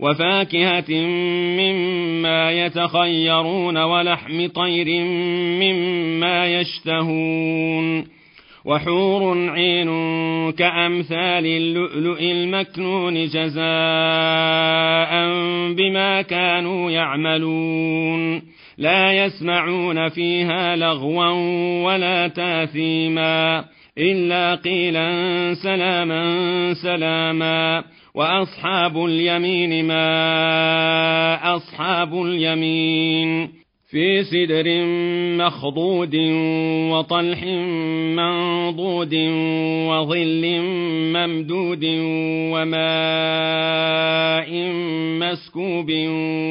وفاكهة مما يتخيرون ولحم طير مما يشتهون وحور عين كأمثال اللؤلؤ المكنون جزاء بما كانوا يعملون لا يسمعون فيها لغوا ولا تاثيما إلا قيلا سلاما سلاما وأصحاب اليمين ما أصحاب اليمين في سدر مخضود وطلح منضود وظل ممدود وماء مسكوب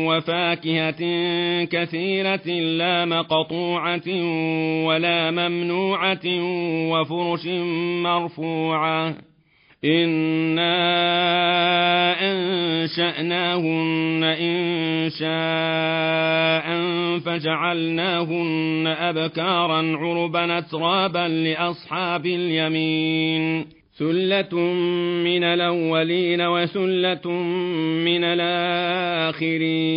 وفاكهة كثيرة لا مقطوعة ولا ممنوعة وفرش مرفوعة إنا أنشأناهن إن شاء فجعلناهن أبكارا عربا أترابا لأصحاب اليمين ثلة من الأولين وثلة من الآخرين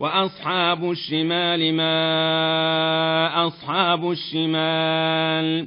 وأصحاب الشمال ما أصحاب الشمال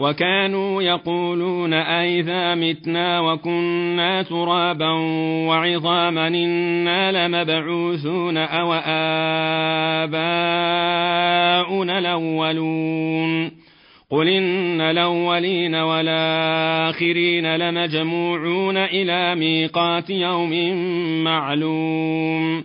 وكانوا يقولون أئذا متنا وكنا ترابا وعظاما إنا لمبعوثون أو آباؤنا الأولون قل إن الأولين والآخرين لمجموعون إلى ميقات يوم معلوم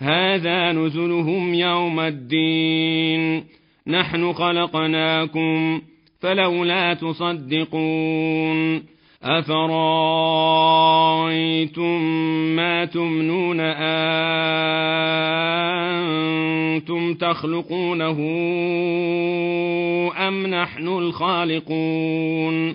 هذا نزلهم يوم الدين. نحن خلقناكم فلولا تصدقون. أفرأيتم ما تمنون أنتم تخلقونه أم نحن الخالقون؟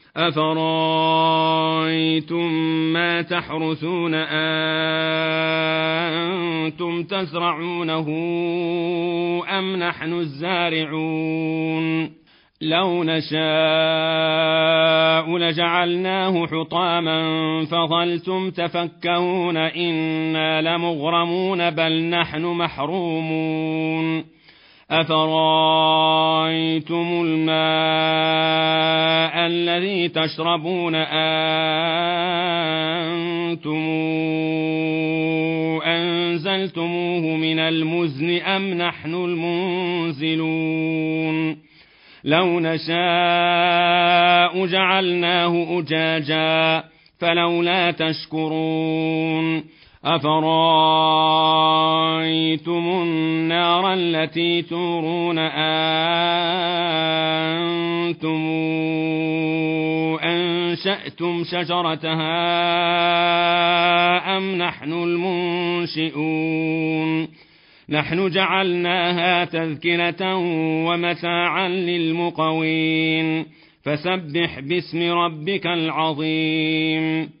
أفرايتم ما تحرثون أنتم تزرعونه أم نحن الزارعون لو نشاء لجعلناه حطاما فظلتم تفكهون إنا لمغرمون بل نحن محرومون أفرأيتم الماء الذي تشربون أنتم أنزلتموه من المزن أم نحن المنزلون؟ لو نشاء جعلناه أجاجا فلولا تشكرون. أفرأيتم النار التي تورون أنتم أنشأتم شجرتها أم نحن المنشئون؟ نحن جعلناها تذكرة ومتاعا للمقوين. فسبح باسم ربك العظيم.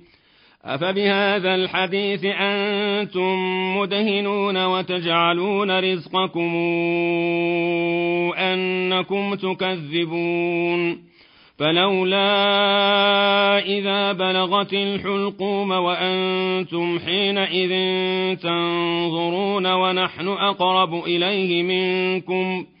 أفبهذا الحديث أنتم مدهنون وتجعلون رزقكم أنكم تكذبون فلولا إذا بلغت الحلقوم وأنتم حينئذ تنظرون ونحن أقرب إليه منكم ۖ